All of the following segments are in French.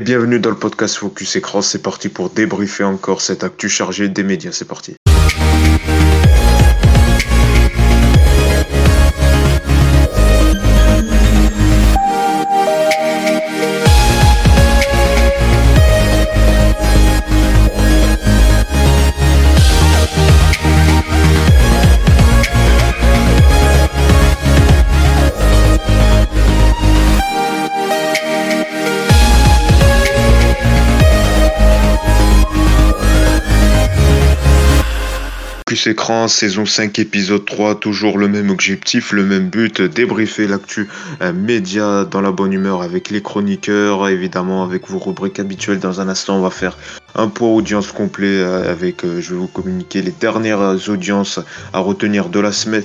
Bienvenue dans le podcast Focus Écran, c'est parti pour débriefer encore cette actu chargée des médias, c'est parti. Écran, saison 5, épisode 3, toujours le même objectif, le même but, débriefer l'actu euh, média dans la bonne humeur avec les chroniqueurs, évidemment avec vos rubriques habituelles. Dans un instant, on va faire un point audience complet euh, avec, euh, je vais vous communiquer les dernières audiences à retenir de la semaine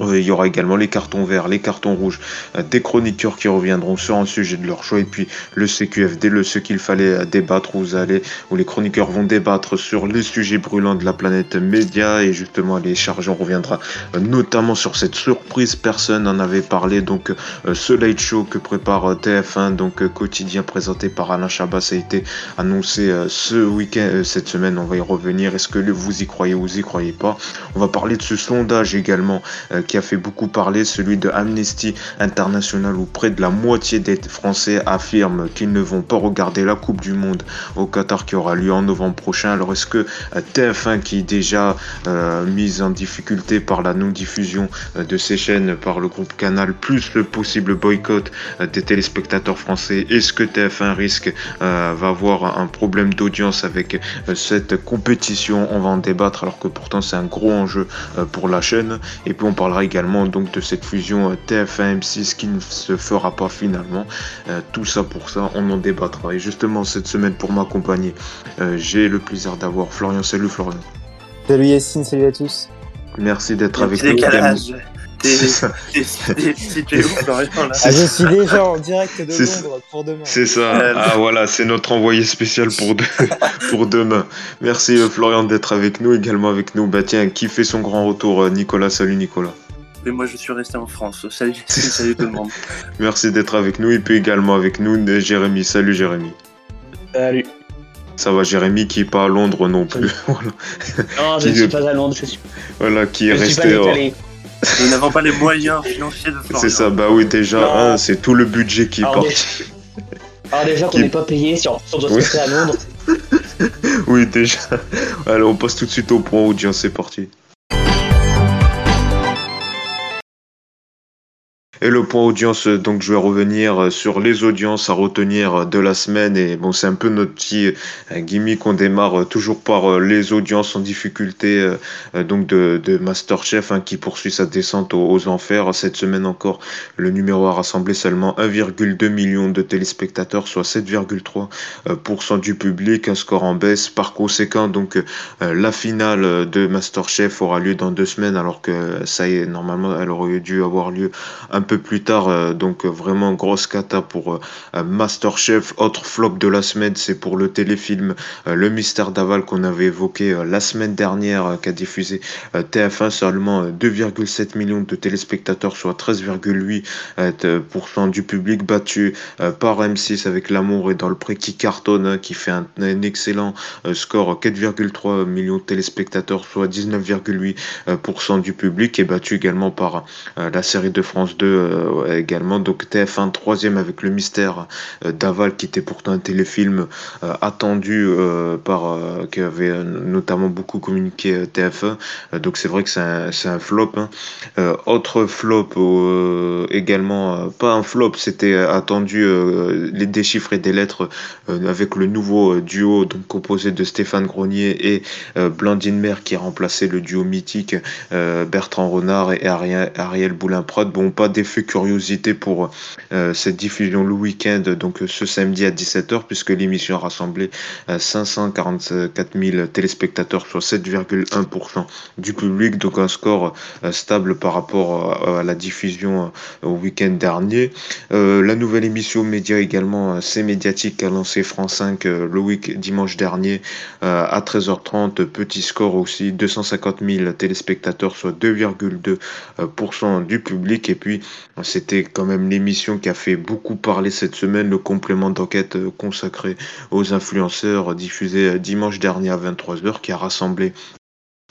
il y aura également les cartons verts, les cartons rouges, euh, des chroniqueurs qui reviendront sur un sujet de leur choix et puis le CQFD, le ce qu'il fallait euh, débattre où vous allez, où les chroniqueurs vont débattre sur les sujets brûlants de la planète média et justement les charges, on reviendra euh, notamment sur cette surprise, personne n'en avait parlé, donc ce light show que prépare TF1, donc quotidien présenté par Alain Chabat, a été annoncé ce week-end, cette semaine, on va y revenir, est-ce que vous y croyez ou vous y croyez pas? On va parler de ce sondage également qui a fait beaucoup parler, celui de Amnesty International, où près de la moitié des Français affirment qu'ils ne vont pas regarder la Coupe du Monde au Qatar qui aura lieu en novembre prochain. Alors est-ce que euh, TF1, qui est déjà euh, mise en difficulté par la non-diffusion de ces chaînes par le groupe Canal, plus le possible boycott des téléspectateurs français, est-ce que TF1 risque va avoir un problème d'audience avec cette compétition? On va en débattre alors que pourtant c'est un gros enjeu pour la chaîne. Et puis on parlera également donc de cette fusion euh, TF1 M6 qui ne se fera pas finalement. Euh, tout ça pour ça, on en débattra. Et justement cette semaine pour m'accompagner, euh, j'ai le plaisir d'avoir Florian. Salut Florian. Salut Yacine, salut à tous. Merci d'être avec nous. C'est ça. je suis déjà en direct de Londres pour demain. C'est ça. Ah voilà, c'est notre envoyé spécial pour, pour demain. Merci euh, Florian d'être avec nous, également avec nous. Bah tiens, qui fait son grand retour euh, Nicolas, salut Nicolas. Mais moi je suis resté en France. Salut, salut tout le monde. Merci d'être avec nous et puis également avec nous Jérémy. Salut Jérémy. Salut. Ça va, Jérémy qui n'est pas à Londres non plus. Non, je ne suis pas à Londres, je suis. Voilà, qui est resté. Nous n'avons pas les moyens financiers de faire. C'est ça, bah oui, déjà, c'est tout le budget qui part. Alors déjà qu'on n'est pas payé si on, doit se à Londres. oui, déjà. Allez, on passe tout de suite au point audience, c'est parti. Et le point audience, donc je vais revenir sur les audiences à retenir de la semaine. Et bon, c'est un peu notre petit euh, gimmick. On démarre toujours par euh, les audiences en difficulté euh, donc de, Masterchef hein, qui poursuit sa descente aux, enfers. Cette semaine encore, le numéro a rassemblé seulement 1,2 million de téléspectateurs, soit 7,3% du public, un score en baisse. Par conséquent, donc la finale de Masterchef aura lieu dans deux semaines, alors que ça est normalement, elle aurait dû avoir lieu un peu plus tard. Euh, donc euh, vraiment grosse cata pour euh, Masterchef. Autre flop de la semaine, c'est pour le téléfilm Le Mystère d'Aval qu'on avait évoqué la semaine dernière, qu'a diffusé TF1. Seulement 2,7 millions de téléspectateurs, soit 13,8% du public battu par M6 avec L'amour et dans le pré qui cartonne, hein, qui fait un, excellent score 4,3 millions de téléspectateurs, soit 19,8% du public, et battu également par la série de France 2 euh, également. Donc TF1 troisième avec le mystère euh, d'Aval qui était pourtant un téléfilm euh, attendu par qui avait notamment beaucoup communiqué TF1. donc c'est vrai que c'est un, un, flop. Hein. autre flop également, pas un flop, c'était attendu les déchiffrer des lettres avec le nouveau duo donc composé de Stéphane Grenier et Blandine Mère qui a remplacé le duo mythique Bertrand Renard et Ariel, Ariel Boulin-Prod. Bon, pas des fait curiosité pour euh, cette diffusion le week-end, donc ce samedi à 17h, puisque l'émission a rassemblé 544 euh, 000 téléspectateurs, soit 7,1% du public, donc un score euh, stable par rapport à la diffusion au week-end dernier. la nouvelle émission média également, c'est médiatique, a lancé France 5 le week dimanche dernier à 13h30, petit score aussi, 250 000 téléspectateurs, soit 2,2% du public, et puis C'était quand même l'émission qui a fait beaucoup parler cette semaine, le complément d'enquête consacré aux influenceurs diffusé dimanche dernier à 23h, qui a rassemblé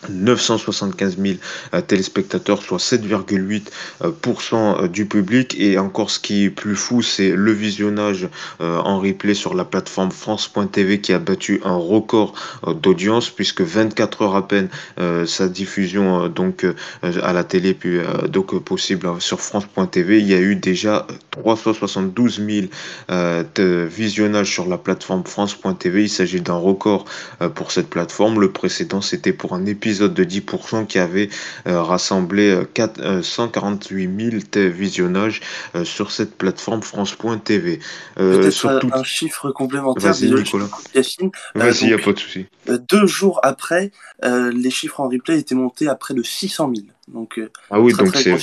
975 000 euh, téléspectateurs, soit 7,8% euh, du public. Et encore ce qui est plus fou, c'est le visionnage euh, en replay sur la plateforme France.tv qui a battu un record d'audience puisque 24 heures à peine sa diffusion donc à la télé puis donc possible sur France.tv, il y a eu déjà 372 000 de visionnages sur la plateforme France.tv. Il s'agit d'un record pour cette plateforme. Le précédent, c'était pour un épisode de 10% qui avait euh, rassemblé 4, 148 000 visionnages euh, sur cette plateforme France.tv. Euh, sur un, chiffre complémentaire. Vas-y, Nicolas. Vas-y, il n'y a pas de souci. deux jours après, les chiffres en replay étaient montés à près de 600 000. Donc, ah oui, donc c'est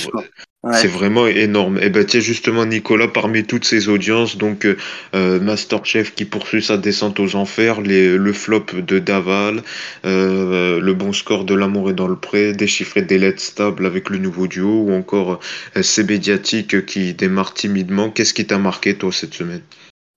c'est vraiment énorme. Et eh ben tiens justement Nicolas, parmi toutes ces audiences, donc euh, euh, Masterchef qui poursuit sa descente aux enfers, le flop de Daval, euh, le bon score de l'amour est dans le pré, déchiffrer des lettres stables avec le nouveau duo, ou encore ces médiatiques qui démarrent timidement. Qu'est-ce qui t'a marqué toi cette semaine?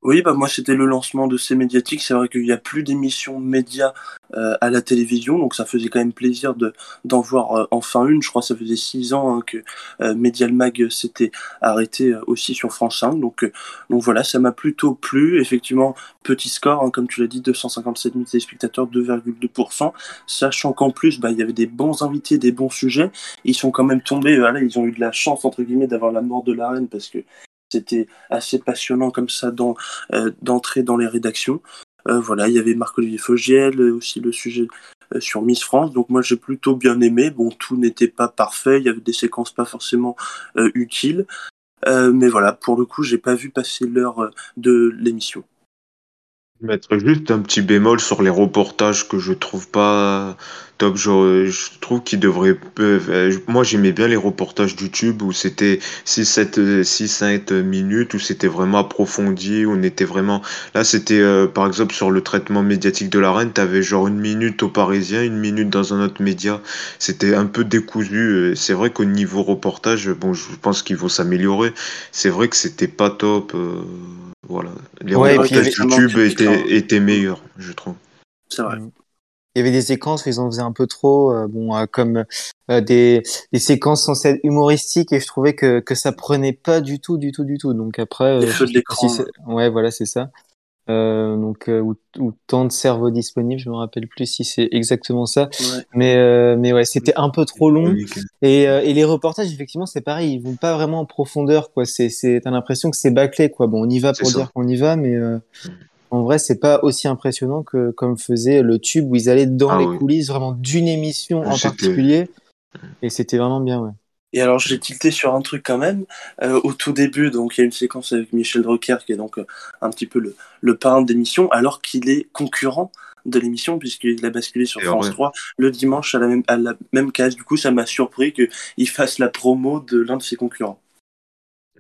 Oui, bah moi c'était le lancement de ces médiatiques. C'est vrai qu'il n'y a plus d'émissions médias euh, à la télévision, donc ça faisait quand même plaisir de d'en voir euh, enfin une. Je crois que ça faisait six ans hein, que euh, Medial Mag s'était arrêté aussi sur France 5. Donc donc voilà, ça m'a plutôt plu. Effectivement, petit score, hein, comme tu l'as dit, 257 000 téléspectateurs, 2,2%. Sachant qu'en plus, bah il y avait des bons invités, des bons sujets. Ils sont quand même tombés. Voilà, ils ont eu de la chance entre guillemets d'avoir la mort de la reine parce que c'était assez passionnant comme ça euh, d'entrer dans les rédactions. Euh, voilà, il y avait Marc-Olivier Fogiel, aussi le sujet euh, sur Miss France. Donc moi j'ai plutôt bien aimé. Bon, tout n'était pas parfait, il y avait des séquences pas forcément utiles. mais voilà, pour le coup, j'ai pas vu passer l'heure de l'émission. Mettre juste un petit bémol sur les reportages que je trouve pas top. Je, je trouve qu'il devrait. Euh, moi, j'aimais bien les reportages YouTube où c'était 6, 7, 6, 7 minutes, où c'était vraiment approfondi, où on était vraiment. Là, c'était euh, par exemple sur le traitement médiatique de la reine, t'avais genre une minute au Parisien, une minute dans un autre média. C'était un peu décousu. C'est vrai qu'au niveau reportage, bon, je pense qu'il faut s'améliorer. C'est vrai que c'était pas top. Euh, voilà. Les reportages YouTube étaient, étaient meilleurs, je trouve. C'est vrai. Il y avait des séquences où ils en faisaient un peu trop, euh, bon, euh, comme euh, des, des séquences censées être humoristiques, et je trouvais que, que ça prenait pas du tout, du tout, du tout. Donc après, les feux de l'écran. ouais, voilà, c'est ça. donc ou, ou tant de cerveau disponible, je me rappelle plus si c'est exactement ça. Mais mais ouais, c'était un peu trop long. Et, et les reportages, effectivement, c'est pareil, ils vont pas vraiment en profondeur, quoi. C'est c'est t'as l'impression que c'est bâclé, quoi. Bon, on y va pour dire qu'on y va, mais mm en vrai, c'est pas aussi impressionnant que comme faisait le tube où ils allaient dans ah les coulisses vraiment d'une émission en particulier. Et c'était vraiment bien, ouais. Et alors j'ai tilté sur un truc quand même. Euh, au tout début, donc il y a une séquence avec Michel Drucker qui est donc euh, un petit peu le, le parrain de l'émission, alors qu'il est concurrent de l'émission puisqu'il a basculé sur France 3 le dimanche à la même, à la même case. Du coup, ça m'a surpris qu'il fasse la promo de l'un de ses concurrents.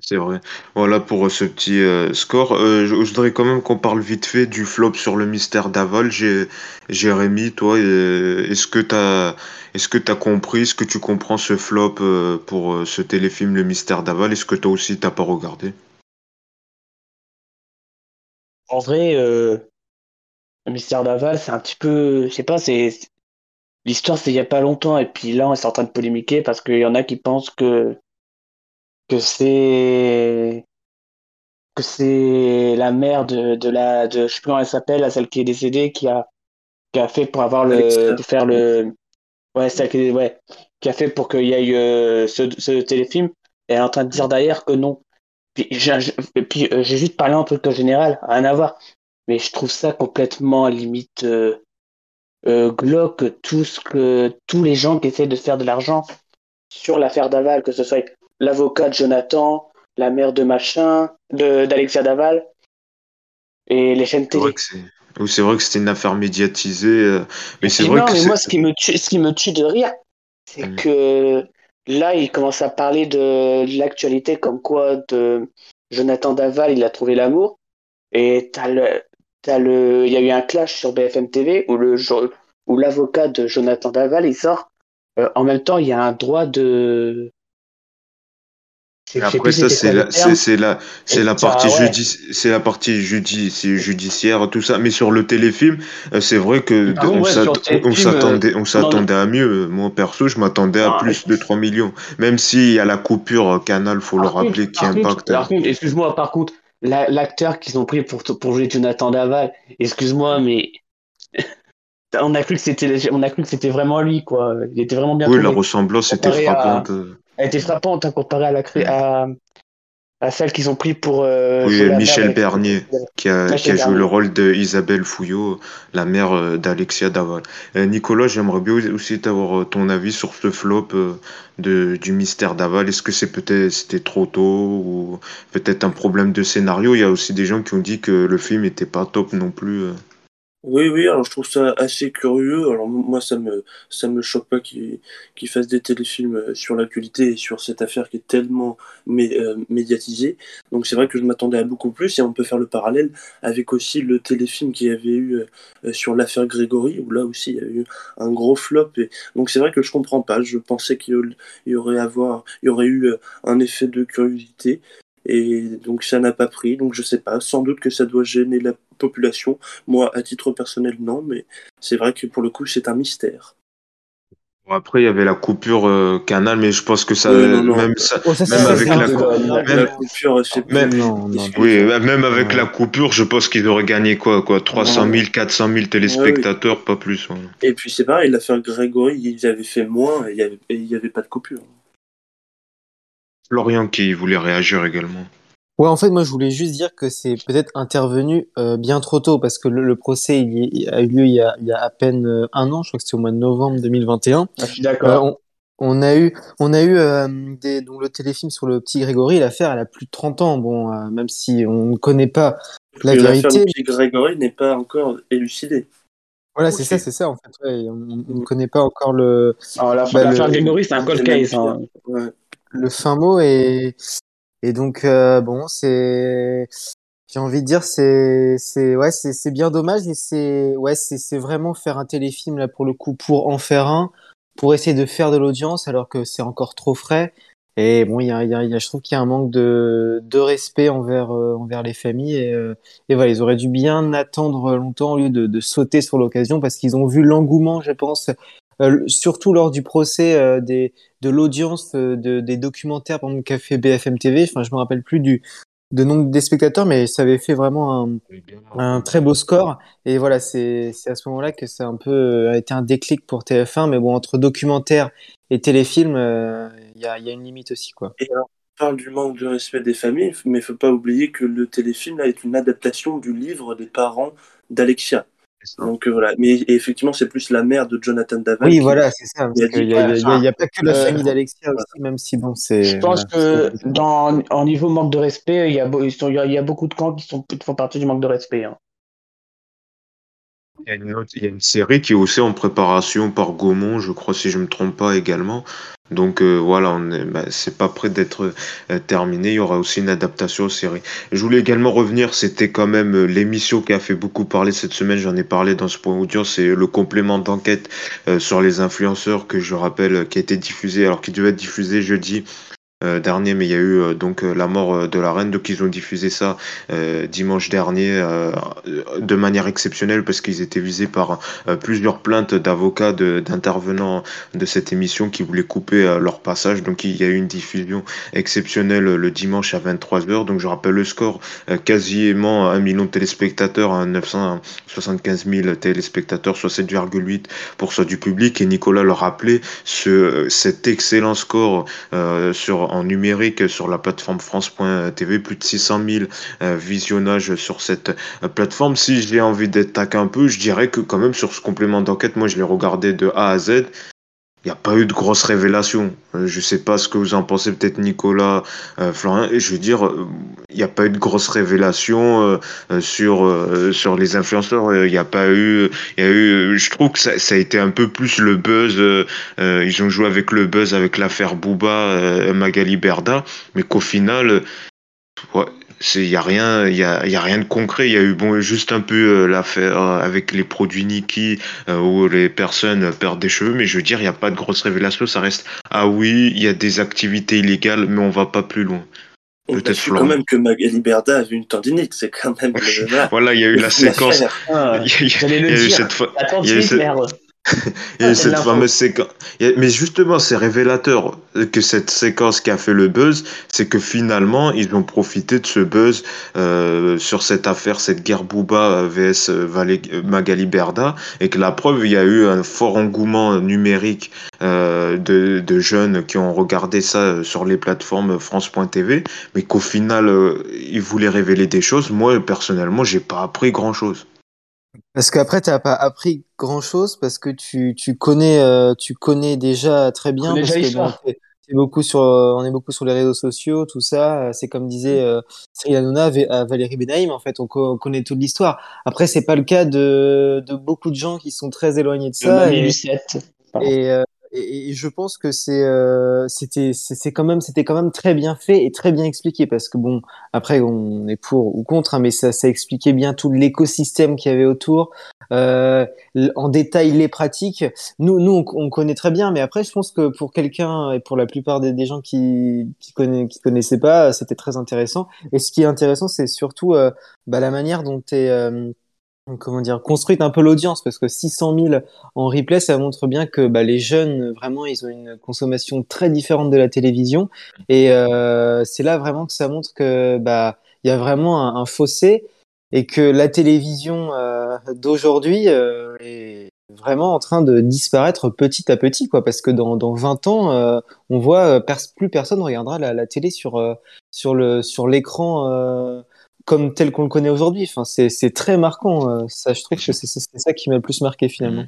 C'est vrai. Voilà pour ce petit euh, score. Euh, je, voudrais quand même qu'on parle vite fait du flop sur le mystère d'Aval. Jérémy, toi, euh, est-ce que tu as, est-ce compris, est-ce que tu comprends ce flop pour ce téléfilm Le mystère d'Aval Est-ce que toi aussi t'as pas regardé? En vrai, le mystère d'Aval, c'est un petit peu. Je sais pas, c'est. L'histoire, c'est il y a pas longtemps, et puis là, on est en train de polémiquer parce qu'il y en a qui pensent que que c'est que c'est la mère de, de la de je sais plus comment elle s'appelle celle qui est décédée qui a qui a fait pour avoir le faire le ouais celle qui ouais qui a fait pour qu'il y ait euh, ce, ce téléfilm. Et elle est en train de dire d'ailleurs que non. Puis j'ai puis euh, j'ai juste parlé un truc général rien à voir. Mais je trouve ça complètement limite euh, euh, glauque tout ce que tous les gens qui essaient de faire de l'argent sur l'affaire Daval que ce soit l'avocat de Jonathan, la mère de machin, d'Alexia Daval et les chaînes télé. C'est vrai que c'était une affaire médiatisée. Euh, mais c'est vrai que mais moi, ce qui, me tue, ce qui me tue de rire, c'est mm. que là, il commence à parler de l'actualité comme quoi de Jonathan Daval, il a trouvé l'amour. Et t'as le, as le, il y a eu un clash sur BFM TV où le, où l'avocat de Jonathan Daval, il sort. Euh, en même temps, il y a un droit de, après ça c'est la c'est la c'est la partie c'est la partie judici judiciaire tout ça. Mais sur le téléfilm euh, c'est vrai que on s'attendait on s'attendait à mieux. Moi perso je m'attendais à plus de 3 millions. Même s'il y a la coupure canal faut le rappeler qui impacte. excuse-moi par contre l'acteur qu'ils ont pris pour pour jouer Jonathan Daval excuse-moi mais on a cru que c'était on a cru que c'était vraiment lui quoi. Il était vraiment bien oui la ressemblance était frappante elle était frappante hein, comparée à la à, à celle qu'ils ont pris pour euh, oui Michel Bernier qui a, qui a joué le rôle de Isabelle Fouillot la mère euh, d'Alexia Daval euh, Nicolas j'aimerais bien aussi avoir ton avis sur ce flop de, du mystère Daval. Est-ce que c'est peut-être c'était trop tôt ou peut-être un problème de scénario? Il y a aussi des gens qui ont dit que le film était pas top non plus oui, oui, alors je trouve ça assez curieux. Alors moi, ça me ça me choque pas qu'ils qu'ils fassent des téléfilms euh, sur l'actualité et sur cette affaire qui est tellement euh, médiatisée. Donc c'est vrai que je m'attendais à beaucoup plus et on peut faire le parallèle avec aussi le téléfilm qu'il y avait eu euh, sur l'affaire Grégory où là aussi il y a eu un gros flop. Et... Donc c'est vrai que je comprends pas. Je pensais qu'il y aurait avoir il y aurait eu un effet de curiosité et donc ça n'a pas pris. Donc je sais pas. Sans doute que ça doit gêner la population. Moi, à titre personnel, non, mais c'est vrai que pour le coup, c'est un mystère. après, il y avait la coupure euh, canal, mais je pense que ça, même, ça, même avec la, coupure, même, oui, même avec la coupure, je pense qu'ils auraient gagné quoi, quoi, 300 000, 400 000 téléspectateurs, pas plus. Et puis c'est pareil, l'affaire Grégory, ils avaient fait moins et il n'y avait, pas de coupure. Florian qui voulait réagir également. Ouais, en fait, moi, je voulais juste dire que c'est peut-être intervenu euh, bien trop tôt parce que le, procès il, a eu lieu il y a, il y a à peine euh, un an, je crois que c'était au mois de novembre 2021. Ah, je suis d'accord. Euh, on, a eu, on a eu des, donc le téléfilm sur le petit Grégory. L'affaire, elle a plus de 30 ans. Bon, même si on ne connaît pas la vérité. Le petit Grégory n'est pas encore élucidé. Voilà, c'est ça, c'est ça. En fait, ouais, on ne connaît pas encore le. Alors, la, bah, le... Grégory, c'est un cold case. Hein. Ouais. Le fin mot et donc euh, bon, c'est j'ai envie de dire c'est c'est ouais c'est c'est bien dommage et c'est ouais c'est c'est vraiment faire un téléfilm là pour le coup pour en faire un pour essayer de faire de l'audience alors que c'est encore trop frais. Et bon il y a, y, a, je trouve qu'il y a un manque de de respect envers euh, envers les familles et euh, et voilà ils auraient dû bien attendre longtemps au lieu de sauter sur l'occasion parce qu'ils ont vu l'engouement je pense euh, surtout lors du procès euh, des, de l'audience euh, de, des documentaires par qu'a fait BFM TV. Enfin, je me rappelle plus du de nombre des spectateurs, mais ça avait fait vraiment un, un très beau score. Et voilà, c'est à ce moment-là que ça a un peu a été un déclic pour TF1. Mais bon, entre documentaire et téléfilm, il y, a, y, a, une limite aussi, quoi. Et alors, on parle du manque de respect des familles, mais il faut pas oublier que le téléfilm là, est une adaptation du livre des parents d'Alexia. Donc euh, voilà, mais effectivement, c'est plus la mère de Jonathan Daval. Oui, voilà, c'est ça. Il n'y a, pas que la euh, famille d'Alexia aussi, même si bon, c'est. Je pense que dans, en niveau manque de respect, il y a, il y a beaucoup de camps qui, sont, font partie du manque de respect. Hein. Il y, a une série qui est aussi en préparation par Gaumont, je crois, si je ne me trompe pas également, donc euh, voilà, on est, bah, c'est pas prêt d'être euh, terminé. Il y aura aussi une adaptation aux séries. Je voulais également revenir, c'était quand même euh, l'émission qui a fait beaucoup parler cette semaine. J'en ai parlé dans ce point audio. C'est le complément d'enquête sur les influenceurs que je rappelle qui a été diffusé, alors qui devait être diffusé jeudi euh, dernier, mais il y a eu euh, donc euh, la mort de la reine, donc ils ont diffusé ça dimanche dernier de manière exceptionnelle parce qu'ils étaient visés par plusieurs plaintes d'avocats, d'intervenants de, cette émission qui voulaient couper leur passage. Donc il y a eu une diffusion exceptionnelle le dimanche à 23h. Donc je rappelle le score, quasiment 1 million de téléspectateurs, à 975 000 téléspectateurs, soit 7,8% du public. Et Nicolas le rappelait, ce, cet excellent score sur en numérique sur la plateforme France.tv, plus de 600 000 euh, visionnages sur cette euh, plateforme. Si j'ai envie d'être un peu, je dirais que quand même sur ce complément d'enquête, moi je l'ai regardé de A à Z n'y a pas eu de grosses révélations. Euh, je ne sais pas ce que vous en pensez, peut-être Nicolas, euh, Florian. Je veux dire, il n'y a pas eu de grosses révélations sur, sur les influenceurs. Il n'y a pas eu, il y a eu. Je trouve que ça, ça, a été un peu plus le buzz. ils ont joué avec le buzz avec l'affaire Booba, Magali Berda, mais qu'au final, il y a rien, il y a, y a, rien de concret. Il y a eu bon juste un peu l'affaire avec les produits Niki où les personnes perdent des cheveux, mais je veux dire, il n'y a pas de grosse révélation. Ça reste ah oui, il y a des activités illégales, mais on va pas plus loin. Peut-être quand même que Magali Berda a vu une tendinite, c'est quand même voilà, il y a eu la séquence. Ah, il y a, eu cette fois. Il y a eu cette... Fameuse séquence. Mais justement, c'est révélateur que cette séquence qui a fait le buzz, c'est que finalement, ils ont profité de ce buzz euh, sur cette affaire, cette guerre Booba vs Magali Berda, et que la preuve, il y a eu un fort engouement numérique euh, de, de, jeunes qui ont regardé ça sur les plateformes France.tv, mais qu'au final, euh, ils voulaient révéler des choses. Moi, personnellement, j'ai pas appris grand chose. Parce qu'après, tu n'as pas appris grand-chose parce que tu, tu connais, euh, tu connais déjà très bien. Parce que, beaucoup sur, on est beaucoup sur les réseaux sociaux, tout ça. C'est comme disait euh, Cyril Hanouna à Valérie Benaïm, en fait, on, connaît toute l'histoire. Après, c'est pas le cas de, de beaucoup de gens qui sont très éloignés de ça. Et, et, euh, et, je pense que c'est euh, c'était quand même c'était quand même très bien fait et très bien expliqué parce que bon après on est pour ou contre hein, mais ça ça expliquait bien tout l'écosystème qu'il y avait autour euh, en détail les pratiques. Nous nous on, connaît très bien mais après je pense que pour quelqu'un et pour la plupart des, gens qui qui, qui connaissaient pas c'était très intéressant. Et ce qui est intéressant c'est surtout euh, bah, la manière dont tu es euh, comment dire, construite un peu l'audience parce que 600 000 en replay, ça montre bien que bah, les jeunes, vraiment, ils ont une consommation très différente de la télévision. Et euh, c'est là vraiment que ça montre que bah il y a vraiment un, fossé et que la télévision euh, d'aujourd'hui euh, est vraiment en train de disparaître petit à petit, quoi. Parce que dans, dans 20 ans, euh, on voit plus personne regardera la, la télé sur le sur l'écran comme tel qu'on le connaît aujourd'hui. Enfin, c'est très marquant. Euh, ça, je trouve que c'est ça qui m'a le plus marqué finalement.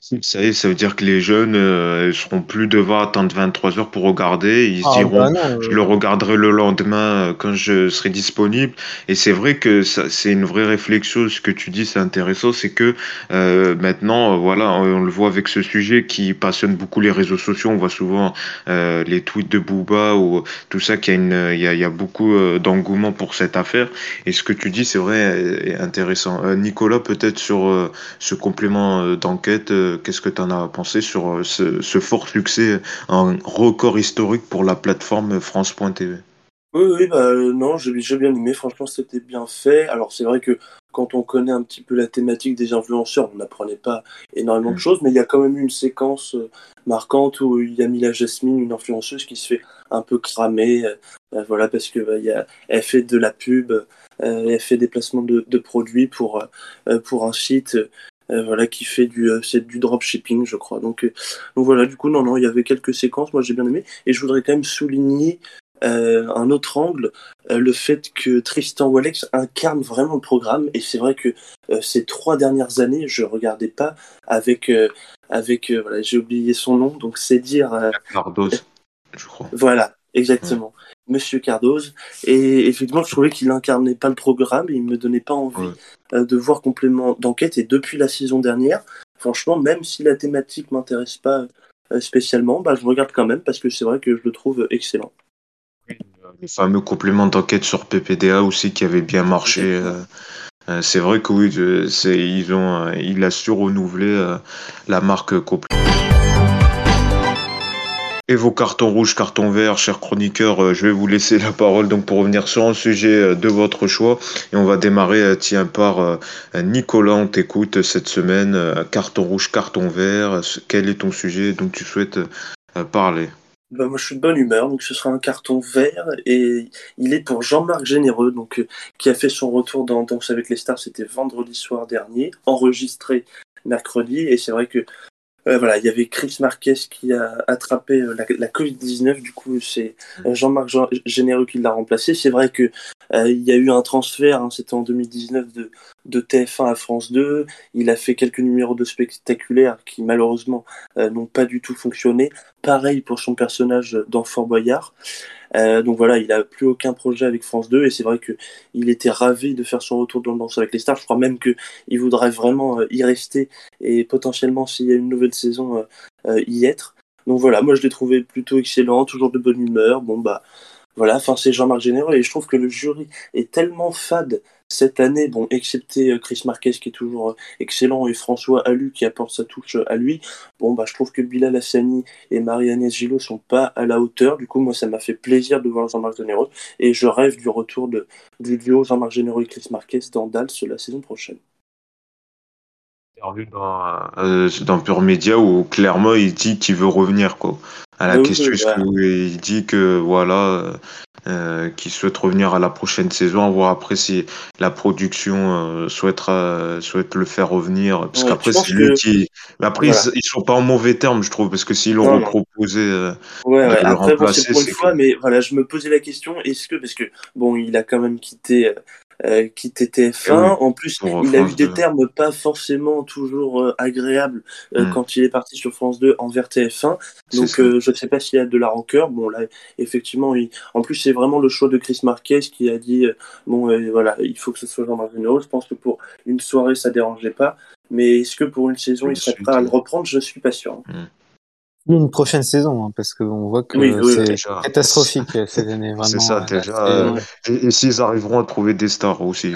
Ça, y est, ça veut dire que les jeunes euh, seront plus devoir attendre 23 heures pour regarder. Ils se ah, diront, bah je le regarderai le lendemain euh, quand je serai disponible. Et c'est vrai que c'est une vraie réflexion. Ce que tu dis, c'est intéressant. C'est que euh, maintenant, voilà, on, le voit avec ce sujet qui passionne beaucoup les réseaux sociaux. On voit souvent les tweets de Booba ou tout ça. Qu'il y a une, il y a, il y a beaucoup d'engouement pour cette affaire. Et ce que tu dis, c'est vrai, est intéressant. Nicolas, peut-être sur ce complément d'enquête qu'est-ce que tu en as pensé sur euh, ce, fort succès, un record historique pour la plateforme France.tv Oui, oui, bah, euh, non, j'ai bien aimé, franchement, c'était bien fait. Alors, c'est vrai que quand on connaît un petit peu la thématique des influenceurs, on n'apprenait pas énormément de mm. choses, mais il y a quand même une séquence euh, marquante où il y a mis la Jasmine, une influenceuse, qui se fait un peu cramer, voilà, parce que bah, elle fait de la pub, elle fait des placements de, de produits pour, pour un site voilà, qui fait du, euh, c'est du dropshipping, je crois. Donc, euh, donc voilà, du coup, non, non, il y avait quelques séquences, moi j'ai bien aimé. Et je voudrais quand même souligner un autre angle, le fait que Tristan Walex incarne vraiment le programme. Et c'est vrai que ces trois dernières années, je regardais pas avec, avec voilà, j'ai oublié son nom, donc c'est dire. je crois. Voilà, exactement. Monsieur Cardoz. Et effectivement, je trouvais qu'il incarnait pas le programme et il me donnait pas envie euh, de voir complément d'enquête. Et depuis la saison dernière, franchement, même si la thématique m'intéresse pas euh, spécialement, bah, je regarde quand même parce que c'est vrai que je le trouve excellent. Le fameux complément d'enquête sur PPDA aussi qui avait bien marché. Euh, c'est vrai que oui, ils ont, il a su renouveler la marque complément. Et vos cartons rouges, cartons verts, chers chroniqueurs, euh, je vais vous laisser la parole donc pour revenir sur un sujet euh, de votre choix. Et on va démarrer, euh, tiens, par Nicolas, on t'écoute cette semaine. Carton rouge, carton vert, quel est ton sujet dont tu souhaites parler? Bah moi je suis de bonne humeur, donc ce sera un carton vert et il est pour Jean-Marc Généreux, donc qui a fait son retour dans Danse avec les stars, c'était vendredi soir dernier, enregistré mercredi et c'est vrai que euh, voilà, il y avait Chris Marquez qui a attrapé euh, la, Covid-19. Du coup, c'est euh, Jean-Marc Généreux qui l'a remplacé. C'est vrai que il y a eu un transfert. Hein, C'était en 2019 de, de TF1 à France 2. Il a fait quelques numéros de spectaculaires qui malheureusement n'ont pas du tout fonctionné. Pareil pour son personnage dans Fort Boyard. Euh, donc voilà, il n'a plus aucun projet avec France 2 et c'est vrai qu'il était ravi de faire son retour dans le Danse avec les stars. Je crois même qu'il voudrait vraiment euh, y rester et potentiellement s'il y a une nouvelle saison euh, y être. Donc voilà, moi je l'ai trouvé plutôt excellent, toujours de bonne humeur. Bon bah voilà, enfin c'est Jean-Marc Généreux et je trouve que le jury est tellement fade cette année, bon, excepté euh, Chris Marquez qui est toujours euh, excellent et François Alu qui apporte sa touche à lui, bon, bah, je trouve que Bilal Hassani et Marie-Agnès Gillot sont pas à la hauteur. Du coup, moi, ça m'a fait plaisir de voir Jean-Marc Généreux et je rêve du retour de, du duo Jean-Marc Généreux et Chris Marquez dans Dals la saison prochaine. Dans, euh, dans Pure Média où clairement il dit qu'il veut revenir quoi à la question il dit que voilà euh, qui souhaite revenir à la prochaine saison, voir après si la production euh, souhaite, souhaite le faire revenir. Parce qu'après, c'est lui qui. Mais après, ils, sont pas en mauvais termes, je trouve, parce que s'ils l'ont proposé. Euh, ouais, ouais. après, bon, c'est pour une fois, mais voilà, je me posais la question est-ce que, parce que, bon, il a quand même quitté euh, qui était TF1. en plus, il a eu des termes pas forcément toujours euh, agréables euh, hmm. quand il est parti sur France 2 envers TF1. Donc, je ne sais pas s'il y a de la rancœur. Bon, là, effectivement, en plus, c'est vraiment le choix de Chris Marquez qui a dit bon, voilà, il faut que ce soit Jean-Marc Je pense que pour une soirée, ça dérangeait pas. Mais est-ce que pour une saison, il serait prêt à le reprendre? Je suis pas sûr. Hmm une prochaine saison, hein, parce qu'on voit que c'est catastrophique euh, cette année. C'est ça, déjà. Euh, et, s'ils arriveront à trouver des stars aussi.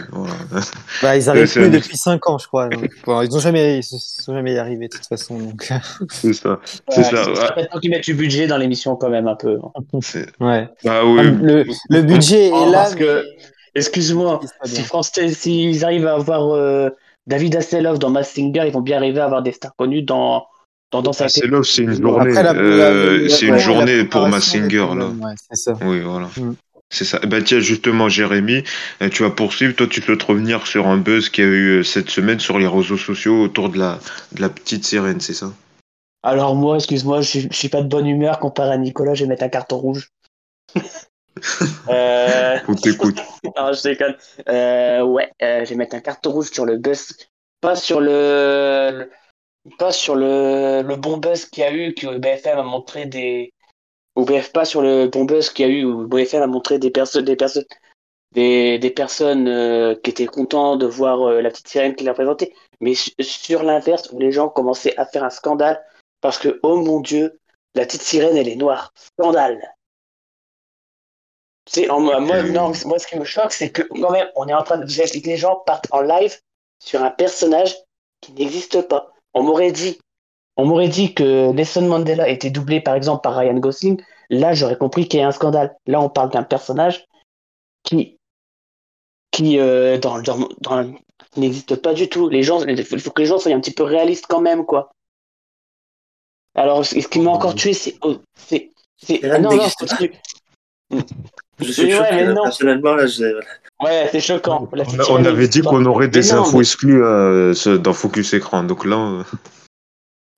Bah, ils arrivent plus depuis 5 ans, je crois. ils n'ont jamais, sont jamais y arrivé de toute façon. C'est ça. C'est ça. Maintenant qu'ils mettent du budget dans l'émission quand même un peu. Ouais. Bah, oui. le, le, budget est là. Parce que, excuse-moi, si France, s'ils arrivent à avoir euh, David Hasselhoff dans Mass Singer, ils vont bien arriver à avoir des stars connus dans c'est une journée, euh, c'est une journée pour Massinger là. c'est ça. Oui, voilà. Mm. C'est ça. Ben tiens, justement, Jérémy, euh, tu vas poursuivre. Toi, tu peux te revenir sur un buzz qu'il y a eu euh, cette semaine sur les réseaux sociaux autour de la, de la petite sirène, c'est ça? Alors moi, excuse-moi, je, suis pas de bonne humeur comparé à Nicolas. Je vais mettre un carton rouge. euh... On t'écoute. non, je déconne. ouais, je vais mettre un carton rouge sur le buzz, pas sur le pas sur le, le bon buzz qu'il y a eu, que BFM a montré des. Ou BF pas sur le bon buzz qu'il y a eu, où BFM a montré des personnes, des personnes, des, des personnes euh, qui étaient contents de voir euh, la petite sirène qu'il a présentée, mais sur l'inverse, où les gens commençaient à faire un scandale, parce que, oh mon dieu, la petite sirène, elle est noire. Scandale. C'est, moi, non, moi, ce qui me choque, c'est que quand même, on est en train de. Les gens partent en live sur un personnage qui n'existe pas on m'aurait dit, on m'aurait dit que Nelson Mandela était doublé par exemple par Ryan Gosling, là j'aurais compris qu'il y a un scandale. Là on parle d'un personnage qui, qui euh, dans, dans, n'existe pas du tout. Les gens, il faut que les gens soient un petit peu réalistes quand même, quoi. Alors, ce qui m'a encore tué, c'est, oh, c'est, c'est, ah non, non, je suis choqué, là, personnellement, là, Ouais, c'est choquant. On, avait dit qu'on aurait des infos exclues euh, dans Focus Écran, donc là. Euh,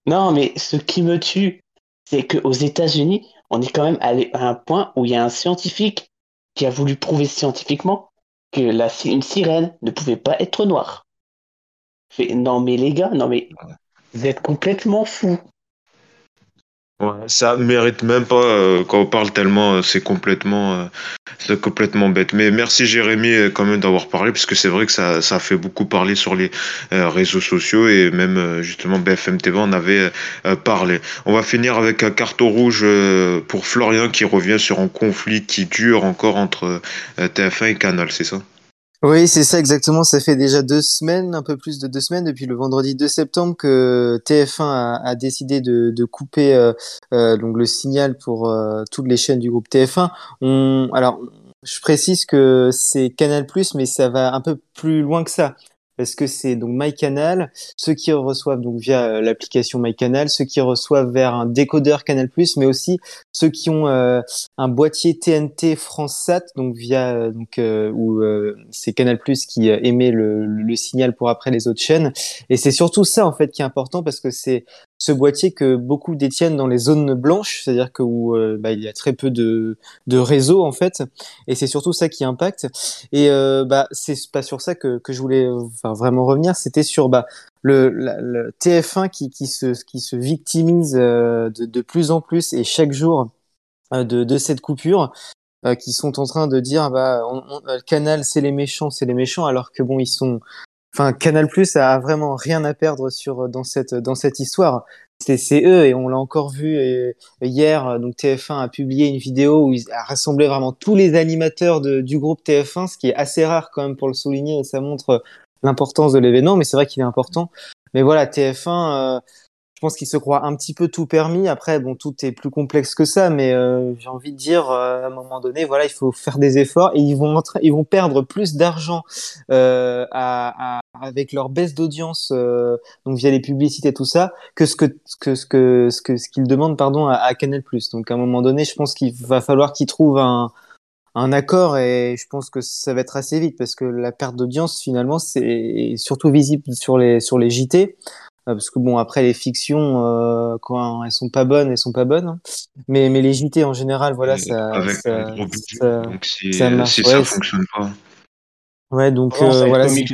non, mais ce qui me tue, c'est qu'aux États-Unis, on est quand même allé à un point où il y a un scientifique qui a voulu prouver scientifiquement que la, une sirène ne pouvait pas être noire. non, mais les gars, non, mais vous êtes complètement fous. Ouais, ça mérite même pas euh, quand on parle tellement, euh, c'est complètement, euh, c'est complètement bête. Mais merci Jérémy quand même d'avoir parlé parce que c'est vrai que ça, ça fait beaucoup parler sur les réseaux sociaux et même justement BFM TV en avait parlé. On va finir avec un carton rouge pour Florian qui revient sur un conflit qui dure encore entre TF1 et Canal, c'est ça? Oui, c'est ça exactement. Ça fait déjà deux semaines, un peu plus de deux semaines, depuis le vendredi 2 septembre, que TF1 a, décidé de, couper euh, euh, donc le signal pour euh, toutes les chaînes du groupe TF1. On, alors, je précise que c'est Canal+, mais ça va un peu plus loin que ça parce que c'est donc MyCanal, ceux qui reçoivent donc via euh, l'application MyCanal, ceux qui reçoivent vers un décodeur Canal+, mais aussi ceux qui ont euh, un boîtier TNT FranceSat, donc via euh, donc où c'est Canal+ qui émet le, le, signal pour après les autres chaînes. Et c'est surtout ça en fait qui est important parce que c'est ce boîtier que beaucoup détiennent dans les zones blanches, c'est-à-dire que où euh, bah, il y a très peu de, de réseaux en fait, et c'est surtout ça qui impacte. Et euh, bah c'est pas sur ça que, que je voulais vraiment revenir, c'était sur bah le, le, TF1 qui, qui se qui se victimise euh, de, plus en plus et chaque jour de, cette coupure. qui sont en train de dire bah on, Canal c'est les méchants c'est les méchants alors que bon ils sont enfin Canal Plus a vraiment rien à perdre sur dans cette dans cette histoire. c'est eux et on l'a encore vu hier. Donc TF1 a publié une vidéo où il a rassemblé vraiment tous les animateurs du groupe TF1, ce qui est assez rare quand même pour le souligner et ça montre l'importance de l'événement. Mais c'est vrai qu'il est important. Mais voilà, TF1, je pense qu'il se croit un petit peu tout permis. Après, bon, tout est plus complexe que ça, mais euh, j'ai envie de dire, euh, à un moment donné, voilà, il faut faire des efforts et ils vont, ils vont perdre plus d'argent euh, à, à, avec leur baisse d'audience, euh, donc via les publicités, tout ça, que ce que, que ce que ce que ce qu'ils demandent, pardon, à, à Canal+. Donc, à un moment donné, je pense qu'il va falloir qu'ils trouvent un un accord et je pense que ça va être assez vite parce que la perte d'audience finalement c'est surtout visible sur les sur les JT parce que bon, après les fictions, euh, quand elles sont pas bonnes, elles sont pas bonnes. Hein. Mais, mais les JT en général, voilà, ça, avec ça, gros budget, ça, donc si ça, si ça fonctionne pas. Ouais, donc euh, voilà, c'est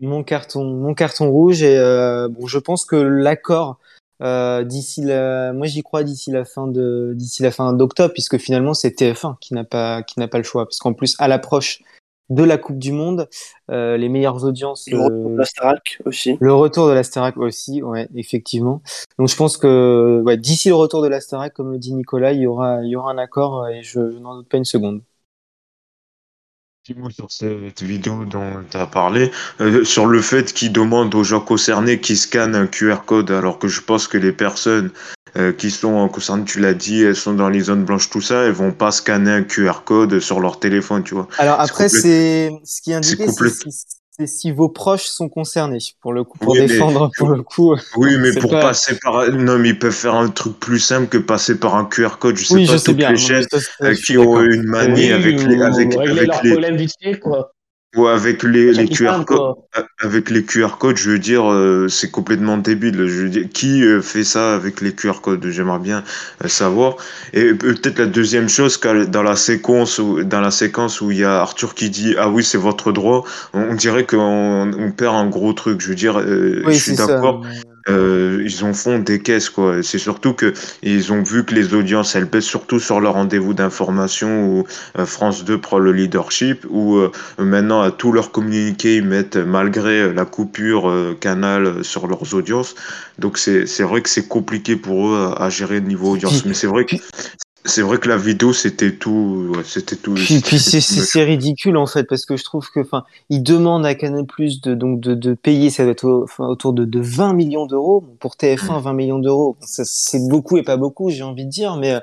mon carton, mon carton rouge et euh, bon, je pense que l'accord euh, d'ici la, moi j'y crois d'ici la fin de, d'ici la fin d'octobre, puisque finalement c'est TF1 qui n'a pas, qui n'a pas le choix, parce qu'en plus à l'approche de la Coupe du Monde, euh, les meilleures audiences. Le retour de la Starac aussi. Le retour de la Starac aussi, ouais, effectivement. Donc je pense que ouais, d'ici le retour de la Starac, comme le dit Nicolas, il y aura, il y aura un accord et je, je n'en doute pas une seconde. Sur cette vidéo dont tu as parlé, euh, sur le fait qu'ils demandent aux gens concernés qui scannent un QR code, alors que je pense que les personnes euh, qui sont concernées, tu l'as dit, elles sont dans les zones blanches, tout ça, elles vont pas scanner un QR code sur leur téléphone, tu vois. Alors après, c'est ce qui est indiqué, c'est c'est si vos proches sont concernés, pour le coup, pour Oui, mais- défendre, pour le coup. Oui, mais pour pas- passer par, non, mais ils peuvent faire un truc plus simple que passer par un QR code. Je sais oui, pas je sais bien. les chaînes qui ont une manie avec les, avec, avec les, quoi. Ou avec les, QR codes. quoi. Avec les QR codes, je veux dire, euh, c'est complètement débile. Je veux dire, qui euh, fait ça avec les QR codes? J'aimerais bien euh, savoir. Et peut-être la deuxième chose, dans la séquence où, dans la séquence où il y a Arthur qui dit ah oui c'est votre droit, on, on dirait qu'on on perd un gros truc. Je veux dire, euh, Oui, je suis d'accord. Euh, ils en font des caisses quoi. C'est surtout que ils ont vu que les audiences elles pèsent surtout sur leur rendez-vous d'information où euh, France 2 prend le leadership où euh, maintenant à tous leurs communiqués ils mettent malgré euh, la coupure euh, canal sur leurs audiences. Donc c'est c'est vrai que c'est compliqué pour eux à, à gérer le niveau audience. Mais c'est vrai que c'est vrai que la vidéo c'était tout c'était tout. Puis, puis c'est, ridicule en fait parce que je trouve que enfin ils demandent à Canal Plus de donc de, de payer ça doit être au- autour de, de 20 millions d'euros. Pour TF1 20 millions d'euros. C'est beaucoup et pas beaucoup j'ai envie de dire mais euh,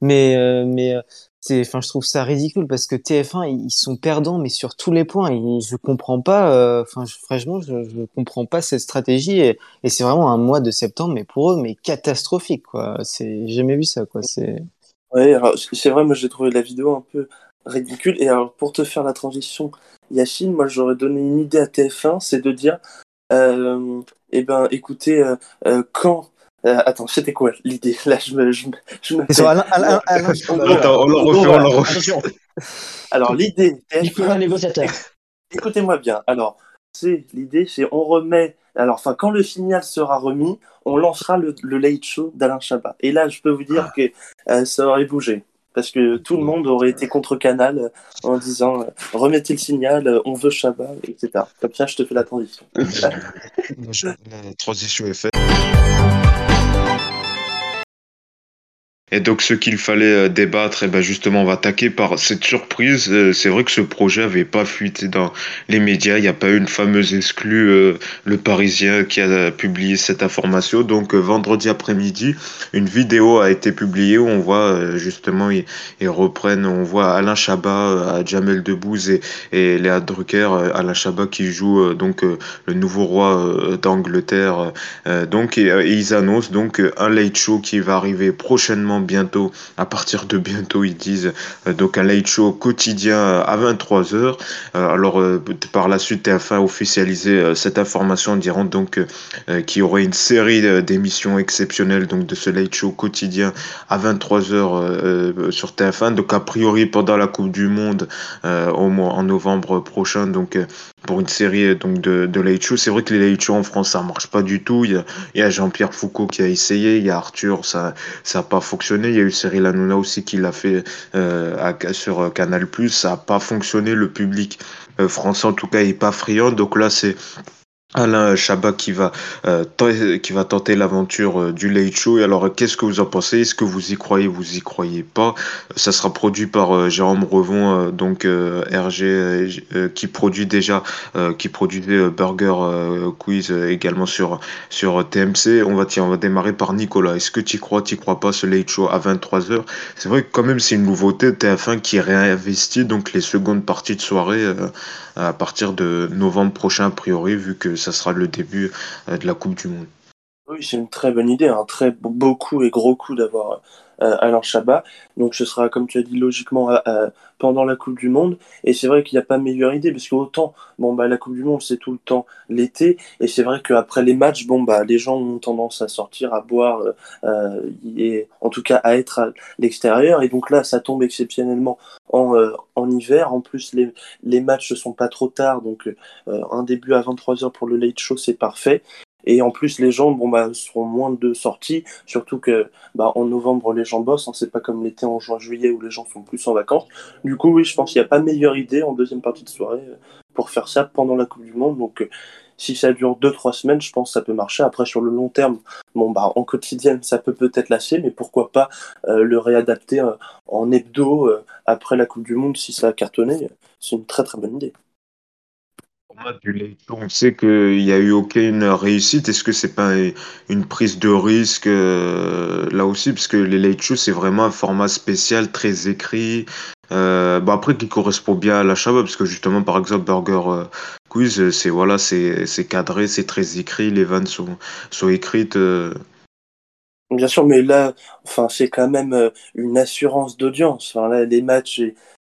mais euh, mais euh, c'est enfin je trouve ça ridicule parce que TF1 ils sont perdants mais sur tous les points. Et je comprends pas euh, enfin je- franchement je, je comprends pas cette stratégie. Et, et c'est vraiment un mois de septembre mais pour eux mais catastrophique quoi. C'est j'ai jamais vu ça quoi. C'est Ouais, alors c'est vrai, moi j'ai trouvé la vidéo un peu ridicule. Et alors pour te faire la transition, Yachine, moi j'aurais donné une idée à TF1, c'est de dire, euh, eh ben écoutez, euh, euh, quand... euh, attends, c'était quoi l'idée? Là, je me... Je me, je me sur. Alain, Alain, Alain on le refait, on le refait. Alors l'idée, Nicolas TF1, négociateur. écoutez-moi bien. Alors, c'est l'idée, c'est on remet... Alors, enfin, quand le signal sera remis, on lancera le, le late show d'Alain Chabat. Et là, je peux vous dire que euh, ça aurait bougé. Parce que tout le monde aurait été contre Canal euh, en disant euh, remettez le signal, on veut Chabat, etc. Comme ça, je te fais la transition. La transition est faite. Et donc, ce qu'il fallait euh, débattre, et ben justement, on va attaquer par cette surprise. Euh, C'est vrai que ce projet avait pas fuité dans les médias. Il n'y a pas eu une fameuse exclue, euh, le Parisien, qui a publié cette information. Donc, vendredi après-midi, une vidéo a été publiée où on voit justement, ils, reprennent, on voit Alain Chabat, Jamel Debbouze et, et Léa Drucker, Alain Chabat qui joue donc le nouveau roi d'Angleterre. Donc, et, ils annoncent donc un late show qui va arriver prochainement, bientôt, à partir de bientôt, ils disent euh, donc un late show quotidien euh, à 23h. Euh, alors, par la suite, TF1 a officialisé cette information en disant donc qu'il y aurait une série d'émissions exceptionnelles donc de ce late show quotidien à 23h euh, sur TF1. Donc, a priori, pendant la Coupe du Monde au mois en novembre prochain, donc pour une série euh, donc de, de show. C'est vrai que les shows en France, ça marche pas du tout. Il y a, a Jean-Pierre Foucault qui a essayé, il y a Arthur, ça ça pas fonctionné. Il y a eu Cyril Hanouna aussi qui l'a fait euh, sur euh, Canal+. Ça a pas fonctionné. Le public euh, français, en tout cas, est pas friand. Donc là, c'est Alain Chabat qui va, euh, qui va tenter l'aventure euh, du Late Show. Et alors, qu'est-ce que vous en pensez? Est-ce que vous y croyez Vous y croyez pas? Ça sera produit par euh, Jérôme Revon, donc RG, qui produit déjà, qui produisait Burger Quiz également sur sur TMC. On va tiens, on va démarrer par Nicolas. Est-ce que tu crois, tu crois pas ce Late Show à 23h C'est vrai que quand même c'est une nouveauté TF1 qui réinvestit donc les secondes parties de soirée à partir de novembre prochain a priori, vu que ça sera le début euh, de la Coupe du Monde. Oui, c'est une très bonne idée, un très beau coup et gros coup d'avoir Alain Chabat. Donc ce sera, comme tu as dit, logiquement euh, pendant la Coupe du Monde. Et c'est vrai qu'il n'y a pas meilleure idée, parce qu'autant, bon, bah, la Coupe du Monde, c'est tout le temps l'été. Et c'est vrai qu'après les matchs, bon, bah, les gens ont tendance à sortir, à boire, et en tout cas à être à l'extérieur. Et donc là, ça tombe exceptionnellement en, en hiver. En plus, les, les matchs ne sont pas trop tard. Donc un début à 23h pour le late show, c'est parfait. Et en plus, les gens bon, bah, seront moins de sorties, surtout que bah, en novembre, les gens bossent. Hein, c'est pas comme l'été en juin, juillet où les gens sont plus en vacances. Du coup, oui, je pense qu'il n'y a pas meilleure idée en deuxième partie de soirée euh, pour faire ça pendant la Coupe du Monde. Donc, euh, si ça dure 2-3 semaines, je pense que ça peut marcher. Après, sur le long terme, bon, bah, en quotidienne, ça peut peut-être lasser, mais pourquoi pas euh, le réadapter en hebdo après la Coupe du Monde si ça a cartonné C'est une très très bonne idée on sait qu'il n'y a eu aucune réussite. Est-ce que c'est pas une prise de risque euh, là aussi? Parce que les late shows, c'est vraiment un format spécial, très écrit. Bah après, qui correspond bien à la Shabbat, parce que justement, par exemple, Burger euh, Quiz, c'est voilà, cadré, c'est très écrit, les vannes sont, sont écrites. Bien sûr, mais là, enfin, c'est quand même une assurance d'audience. Enfin, les matchs,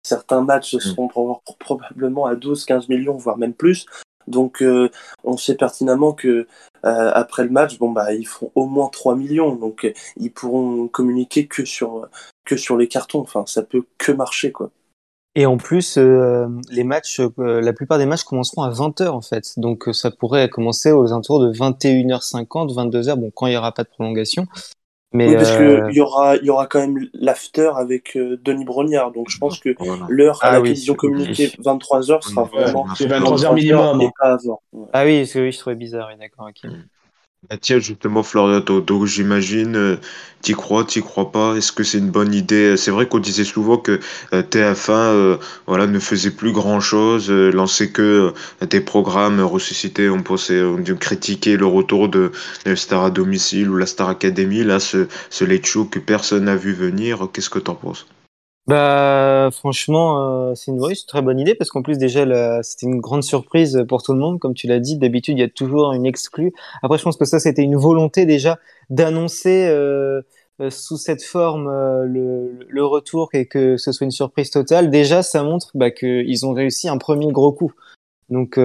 Certains matchs mm. seront probablement à 12-15 millions, voire même plus. Donc euh, on sait pertinemment que euh, après le match, bon bah ils feront au moins 3 millions, donc euh, ils pourront communiquer que sur que sur les cartons. Enfin, ça peut que marcher quoi. Et en plus, les matchs, la plupart des matchs commenceront à 20h en fait. Donc ça pourrait commencer aux alentours de 21h50, 22h, bon quand il n'y aura pas de prolongation. Mais oui, parce qu'il euh, y aura, il y aura quand même l'after avec euh, Denis Brognard. Donc je pense que l'heure à ah laquelle ils ont communiqué 23h sera vraiment. C'est 23h minimum. Hein. Ah oui, parce que oui, je trouvais bizarre, d'accord, ok. Bah tiens, justement, Florian, donc j'imagine, euh, t'y crois, t'y crois pas Est-ce que c'est une bonne idée? C'est vrai qu'on disait souvent que euh, TF1 euh, voilà, ne faisait plus grand-chose, lançait que des programmes ressuscités. On pensait, on critiquer le retour de, Star à domicile ou la Star Academy. Là, ce, ce late show que personne n'a vu venir, qu'est-ce que t'en penses? Bah franchement, euh, c'est une, une très bonne idée parce qu'en plus déjà c'était une grande surprise pour tout le monde, comme tu l'as dit. D'habitude, il y a toujours une exclue. Après, je pense que ça c'était une volonté déjà d'annoncer euh, euh sous cette forme euh, le, le, retour et que ce soit une surprise totale. Déjà, ça montre bah, qu'ils ont réussi un premier gros coup. Donc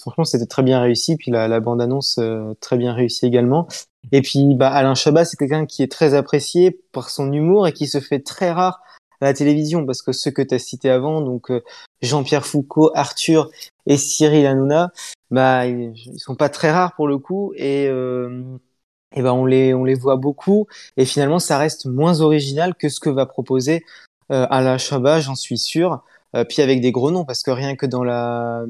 franchement, c'était très bien réussi. Puis la, la bande annonce très bien réussie également. Et puis bah, Alain Chabat, c'est quelqu'un qui est très apprécié par son humour et qui se fait très rare la télévision, parce que ceux que tu as cités avant, donc euh, Jean-Pierre Foucault, Arthur et Cyril Hanouna, bah, ils sont pas très rares pour le coup, et, euh, et ben on, les, voit beaucoup, et finalement ça reste moins original que ce que va proposer euh, Alain Chabat, j'en suis sûr, euh, puis avec des gros noms, parce que rien que dans la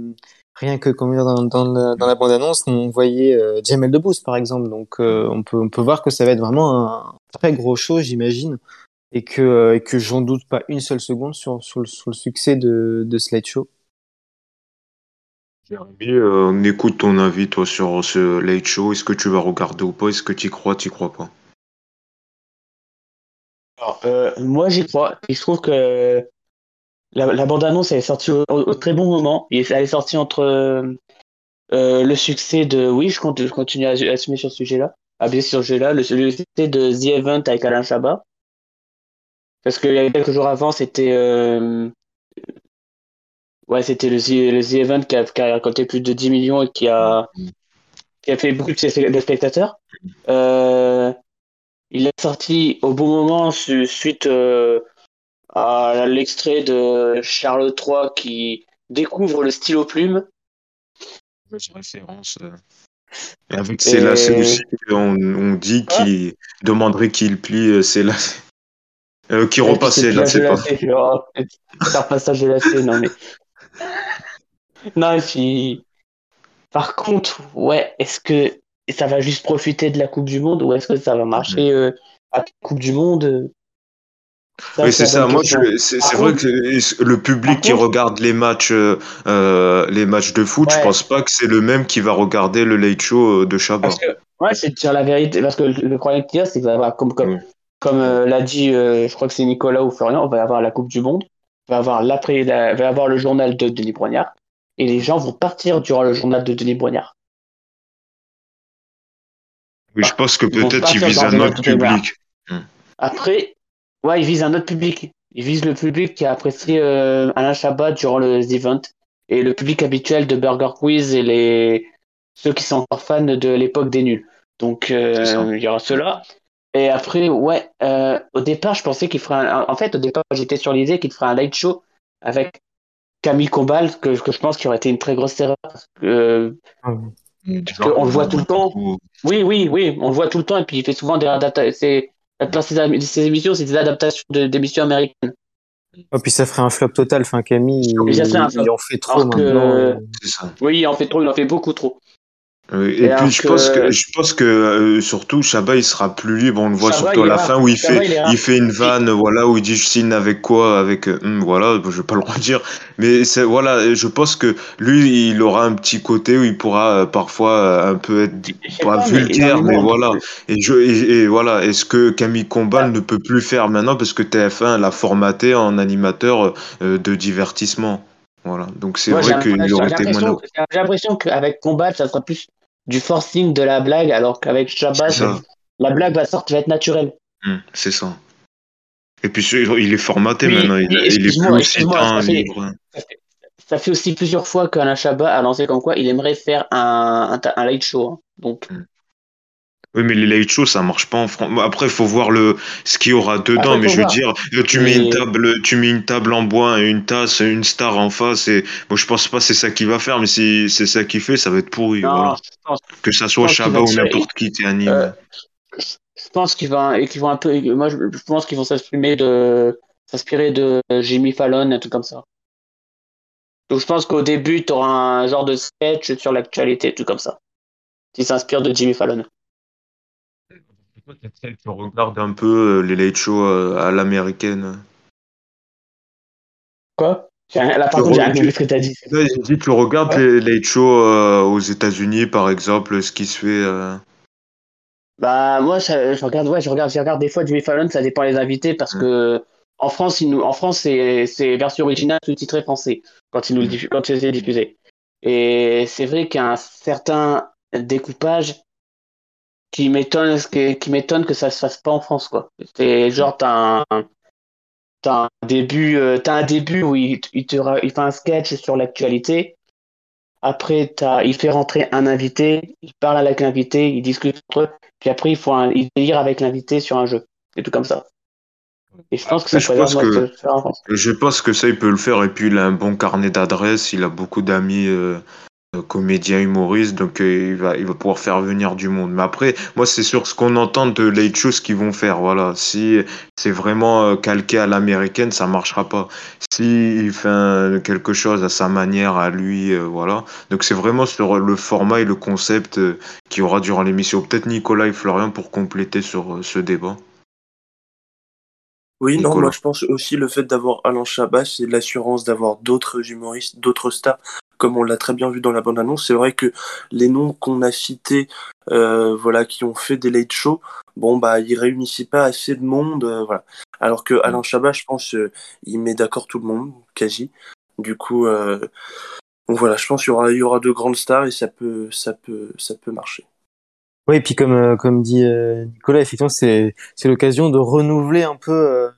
rien que comme dans, la, bande annonce on voyait euh, Jamel Debbouze par exemple donc on peut on peut voir que ça va être vraiment un très gros show j'imagine et que, euh, et que j'en doute pas une seule seconde sur, sur, le, sur le succès de, de Slideshow. Jérémy, euh, on écoute ton avis toi sur ce Late Show. Est-ce que tu vas regarder ou pas? Est-ce que tu y crois, tu crois pas? Alors, euh, Moi j'y crois. Il se trouve que la, la bande-annonce elle est sortie au, très bon moment. Elle est sortie entre le succès de. Oui, je, compte, je continue à, assumer sur ce sujet-là. À bien sur ce sujet-là. Le, succès de The Event avec Alain Chabat. Parce qu'il y a quelques jours avant, c'était euh, ouais, c'était le, The, le Event qui a, qui a, récolté plus de 10 millions et qui a, qui a fait beaucoup de, spectateurs. Euh, il est sorti au bon moment suite euh, à l'extrait de Charles III qui découvre le stylo plume. Référence. Et avec ses lacets aussi, on, on dit qu'il demanderait qu'il plie ses lacets. Euh, qui repassait, là, c'est pas. Faire passage de lacet, non mais. Non, et puis. Par contre, ouais, est-ce que ça va juste profiter de la Coupe du Monde ou est-ce que ça va marcher euh, à la Coupe du Monde oui, c'est ça. Moi, c'est vrai que le public qui regarde les matchs, euh, euh, les matchs de foot, je pense pas que c'est le même qui va regarder le late show de Chabat. ouais, c'est dire la vérité. Parce que le problème qu'il y a, c'est qu'il va y avoir, comme, comme l'a dit, je crois que c'est Nicolas ou Florian, on va avoir la Coupe du Monde, on va avoir, l'après, va avoir le journal de Denis Brognard, et les gens vont partir durant le journal de Denis Brognard. Oui, je pense que peut-être il vise un autre public. Hmm. Après, ouais, il vise un autre public. Il vise le public qui a apprécié euh, Alain Chabat durant le event et le public habituel de Burger Quiz et les ceux qui sont encore fans de l'époque des nuls. Donc euh, il y aura cela. Et après, ouais, euh, au départ, je pensais qu'il ferait un... En fait, au départ, j'étais sur l'idée qu'il ferait un light show avec Camille Combal, que, que je pense qu'il aurait été une très grosse erreur. Parce que, ah on le voit tout le temps. Oui, oui, oui, on le voit tout le temps et puis il fait souvent des adaptations. Ses émissions, c'est des adaptations d'émissions américaines. Oh, puis ça ferait un flop total. Enfin, Camille, il, en fait trop maintenant. Oui, il en fait trop, il en fait beaucoup trop. Et, puis je pense que je pense que euh, surtout Chabat il sera plus libre. On le voit surtout à la fin où il fait il, fait une vanne voilà où il dit je signe avec quoi avec euh, hum, voilà je vais pas le redire mais c'est voilà je pense que lui il aura un petit côté où il pourra euh, parfois un peu être pas, vulgaire mais, voilà et je et, voilà est-ce que Camille Combal ne peut plus faire maintenant parce que TF1 l'a formaté en animateur de divertissement? Voilà, donc c'est vrai qu'il aurait été. J'ai l'impression qu'avec Combat, ça sera plus du forcing de la blague, alors qu'avec Shabbat, la blague va sortir, va être naturelle. Hum, c'est ça. Et puis il est formaté maintenant, il, est plus aussi un livre. Ça fait aussi plusieurs fois qu'Alain Chabat a lancé comme quoi il aimerait faire un, un, light show. Hein. Donc, hum. Oui, mais les late shows, ça marche pas en France. Après, il faut voir le ce qu'il y aura dedans. mais je veux dire, tu mets une table, tu mets une table en bois, une tasse, une star en face. Et bon, je pense pas que c'est ça qu'il va faire, mais si c'est ça qu'il fait, ça va être pourri. que ça soit Chabat ou n'importe qui t'anime. Euh, je pense qu'ils vont, qu'ils vont un peu. Moi, je, pense qu'ils vont s'inspirer de, s'inspirer de Jimmy Fallon, un truc comme ça. Donc, je pense qu'au début, tu auras un genre de sketch sur l'actualité, tout comme ça, qui s'inspire de Jimmy Fallon tu regardes un peu euh, les late shows euh, à l'américaine. Quoi? Là, par contre, j'ai rien ce que tu as dit. dit, tu regardes les late shows euh, aux États-Unis, par exemple, ce qui se fait. Bah, moi, je regarde, ouais, je regarde, je regarde des fois Jimmy Fallon, ça dépend des invités, parce que en France, il nous, en France, c'est version originale sous-titré français quand il nous mm. quand c'est diffusé. Et c'est vrai qu'un certain découpage qui m'étonne qui m'étonne que ça se fasse pas en France quoi. C'est genre t'as un t'as un début euh, t'as un début où il, il te il fait un sketch sur l'actualité. Après t'as il fait rentrer un invité, il parle avec l'invité, il discute entre eux, puis après il faut un, il délire avec l'invité sur un jeu et tout comme ça. Et je pense que ça je pense que, je pense que ça il peut le faire et puis il a un bon carnet d'adresses, il a beaucoup d'amis euh, comédien humoriste, donc euh, il, va, il va pouvoir faire venir du monde. Mais après, moi, c'est sur ce qu'on entend de les choses qu'ils vont faire. Voilà, si c'est vraiment euh, calqué à l'américaine, ça marchera pas. Si il fait quelque chose à sa manière, à lui, euh, voilà. Donc c'est vraiment sur le format et le concept qu'il y aura durant l'émission. Peut-être Nicolas et Florian pour compléter sur ce débat. Oui, non, moi je pense aussi le fait d'avoir Alain Chabat, c'est l'assurance d'avoir d'autres humoristes, d'autres stars comme on l'a très bien vu dans la bande-annonce, c'est vrai que les noms qu'on a cités, euh, voilà, qui ont fait des late shows, bon bah ils réunissaient pas assez de monde, euh, voilà. Alors que Alain Chabat, je pense, euh, il met d'accord tout le monde, quasi. Du coup, voilà, je pense qu'il y aura, il y aura de grandes stars et ça peut, ça peut, ça peut marcher. Oui, et puis comme comme dit Nicolas, effectivement, c'est c'est l'occasion de renouveler un peu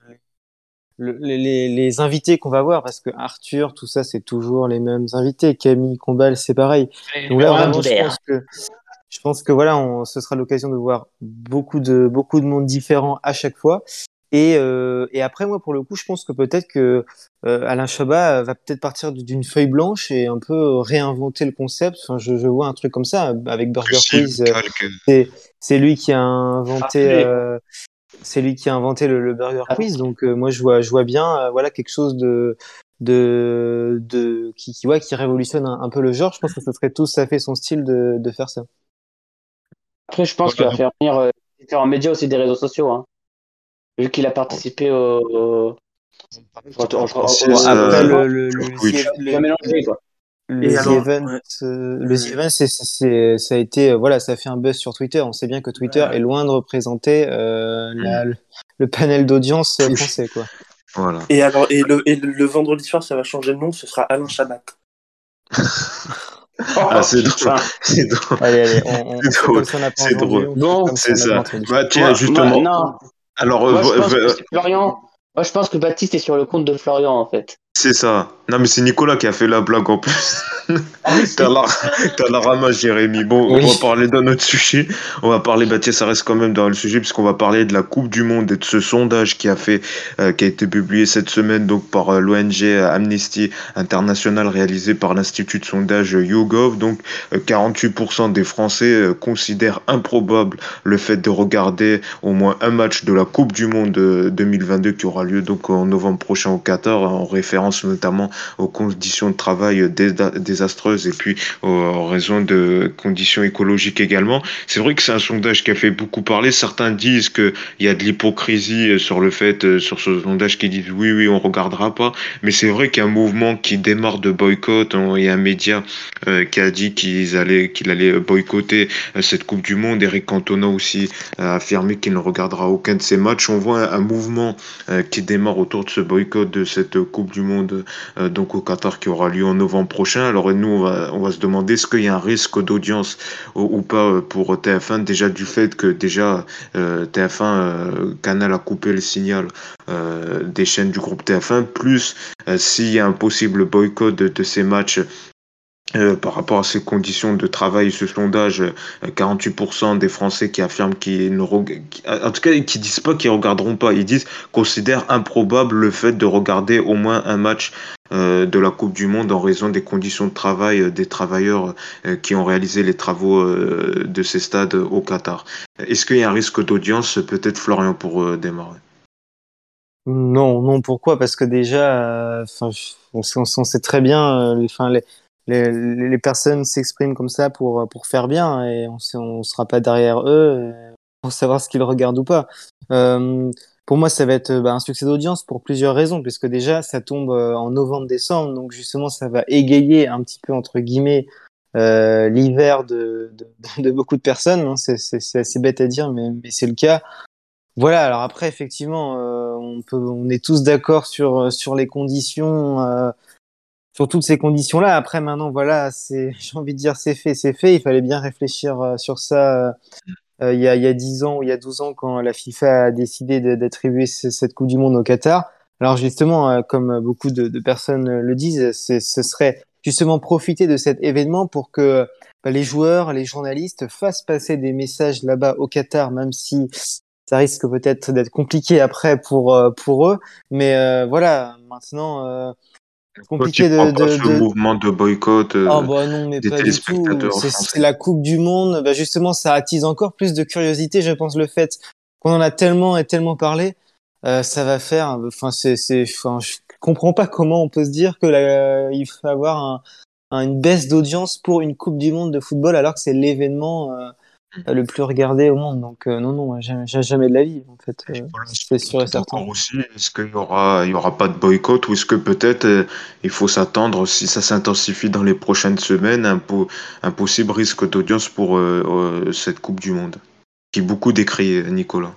les, les, invités qu'on va voir, parce que Arthur, tout ça, c'est toujours les mêmes invités. Camille Combal, c'est pareil. Donc là, vraiment, je pense que, je pense que voilà, on, ce sera l'occasion de voir beaucoup de, beaucoup de monde différent à chaque fois. Et, euh, et après, moi, pour le coup, je pense que peut-être que euh, Alain Chabat va peut-être partir d'une feuille blanche et un peu réinventer le concept. Enfin, je, je vois un truc comme ça avec Burger Quiz. Euh, c'est lui qui a inventé. Euh, c'est lui qui a inventé le, Burger Quiz, donc euh, moi je vois, je vois bien, euh, voilà quelque chose de de, de qui, qui, ouais, qui révolutionne un, peu le genre. Je pense que ce serait tout à fait son style de, de faire ça. Après, je pense qu'il va faire venir euh, différents médias aussi des réseaux sociaux. Hein. Vu qu'il a participé au. au... Après, le, le, le, quoi. Le The Event, euh, le The Event, c'est, c'est, ça a été, euh, voilà, ça a fait un buzz sur Twitter. On sait bien que Twitter est loin de représenter euh, la, mm. le, panel d'audience français, quoi. Voilà. Et alors, et le, et le vendredi soir, ça va changer de nom, ce sera Alain Chabat. ah, c'est drôle. C'est drôle. Allez, allez, on, on, c'est drôle. Bon, c'est ça. Bah, tiens, justement. non. Alors, Moi, je pense que Florian. Moi, je pense que Baptiste est sur le compte de Florian, en fait. C'est ça. Non, mais c'est Nicolas qui a fait la blague en plus. Ah t'as la, la ramasse, Jérémy. Bon, on va parler d'un autre sujet. On va parler, bah ça reste quand même dans le sujet, puisqu'on va parler de la Coupe du Monde et de ce sondage qui a fait, euh, qui a été publié cette semaine, donc par euh, l'ONG Amnesty International, réalisé par l'Institut de sondage YouGov. Donc, 48% euh, des Français considèrent improbable le fait de regarder au moins un match de la Coupe du Monde 2022 qui aura lieu donc en novembre prochain au Qatar, en référence notamment aux conditions de travail désastreuses et puis aux raisons de conditions écologiques également. C'est vrai que c'est un sondage qui a fait beaucoup parler. Certains disent qu'il y a de l'hypocrisie sur le fait, sur ce sondage qui disent oui, oui, on regardera pas. Mais c'est vrai qu'il y a un mouvement qui démarre de boycott. Il y a un média euh, qui a dit qu'il allait, qu'il allait boycotter euh, cette Coupe du Monde. Eric Cantona aussi a affirmé qu'il ne regardera aucun de ces matchs. On voit un, mouvement euh, qui démarre autour de ce boycott de cette Coupe du Monde donc au Qatar qui aura lieu en novembre prochain. Alors nous, on va, on va se demander est-ce qu'il y a un risque d'audience ou, pas euh, pour TF1 déjà du fait que déjà euh, TF1 euh, Canal a coupé le signal des chaînes du groupe TF1 plus s'il y a un possible boycott de ces matchs euh, par rapport à ces conditions de travail, ce sondage, 48% euh, des Français qui affirment qu'ils ne en tout cas qui disent pas qu'ils regarderont pas, ils disent considèrent improbable le fait de regarder au moins un match euh, de la Coupe du Monde en raison des conditions de travail des travailleurs qui ont réalisé les travaux de ces stades au Qatar. Est-ce qu'il y a un risque d'audience Peut-être Florian pour démarrer? Non, non, pourquoi? Parce que déjà, on, on, sait très bien, enfin, les, les, les personnes s'expriment comme ça pour, pour faire bien et on ne sera pas derrière eux euh, pour savoir ce qu'ils regardent ou pas. Euh, pour moi, ça va être bah, un succès d'audience pour plusieurs raisons, puisque déjà, ça tombe euh, en novembre-décembre, donc justement, ça va égayer un petit peu, entre guillemets, euh, l'hiver de, de, de, beaucoup de personnes. Hein. C'est assez bête à dire, mais, mais c'est le cas. Voilà, alors après, effectivement, euh, on, peut, on est tous d'accord sur, sur les conditions sur toutes ces conditions-là. Après, maintenant, voilà, c'est, j'ai envie de dire, c'est fait, c'est fait. Il fallait bien réfléchir euh, sur ça euh, il, y a, y a 10 ans ou il y a 12 ans quand la FIFA a décidé d'attribuer cette Coupe du Monde au Qatar. Alors justement, euh, comme beaucoup de, de personnes le disent, ce serait justement profiter de cet événement pour que bah, les joueurs, les journalistes fassent passer des messages là-bas au Qatar, même si ça risque peut-être d'être compliqué après pour pour eux. Mais voilà, maintenant compliqué de, de, ce mouvement de boycott euh, ah bah non mais pas du tout. c'est la coupe du monde. Bah justement ça attise encore plus de curiosité je pense le fait qu'on en a tellement et tellement parlé. Euh, ça va faire enfin c'est c'est enfin je comprends pas comment on peut se dire que la, il faut avoir un, une baisse d'audience pour une coupe du monde de football alors que c'est l'événement euh, le plus regardé au monde. Donc euh, non, non, jamais, jamais de la vie en fait. Euh, c'est sûr et certain. Aussi, est-ce qu'il y aura, il y aura pas de boycott ou est-ce que peut-être euh, il faut s'attendre si ça s'intensifie dans les prochaines semaines un, un possible risque d'audience pour cette Coupe du Monde? Qui est beaucoup décrié, Nicolas.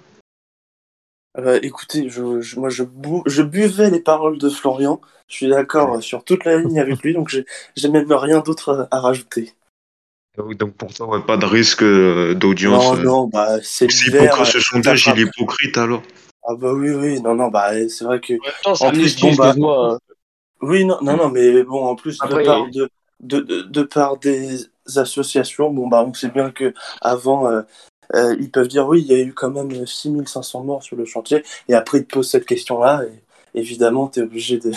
écoutez, je, moi je, je, buvais les paroles de Florian. Je suis d'accord sur toute la ligne avec lui, donc j'ai même rien d'autre à rajouter. Donc pour toi, pas de risque euh, d'audience. Non, non, bah c'est l'hiver. ce sondage, il est hypocrite alors. Ah bah oui, oui, non, non, bah c'est vrai que. en plus, bon, bah, moi. Oui, non, non, non, mais bon, en plus, de, part de, de, de, part des associations, bon, bah on sait bien que avant, euh, euh, ils peuvent dire oui, il y a eu quand même 6500 morts sur le chantier, et après ils te posent cette question-là, et évidemment, tu es obligé de,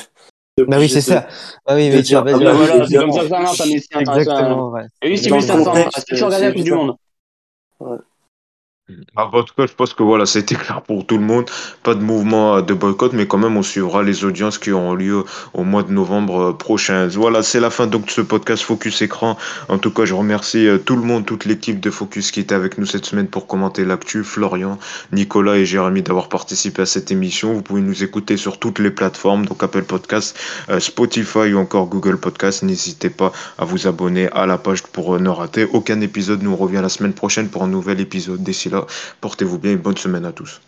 bah oui, c'est ça. Ah oui, mais tu vas dire. Voilà, c'est comme ça que ça marche, Exactement, ouais. Et oui, c'est 1500, est-ce que tu regardais la Coupe du Monde Ah, en tout cas, je pense que voilà, c'était clair pour tout le monde. Pas de mouvement euh, de boycott, mais quand même, on suivra les audiences qui auront lieu au mois de novembre euh, prochain. Voilà, c'est la fin donc de ce podcast Focus Écran. En tout cas, je remercie euh, tout le monde, toute l'équipe de Focus qui était avec nous cette semaine pour commenter l'actu. Florian, Nicolas et Jérémy d'avoir participé à cette émission. Vous pouvez nous écouter sur toutes les plateformes, donc Apple Podcast, Spotify ou encore Google Podcast. N'hésitez pas à vous abonner à la page pour ne rater aucun épisode. Nous on revient la semaine prochaine pour un nouvel épisode. D'ici là, Portez-vous bien et bonne semaine à tous.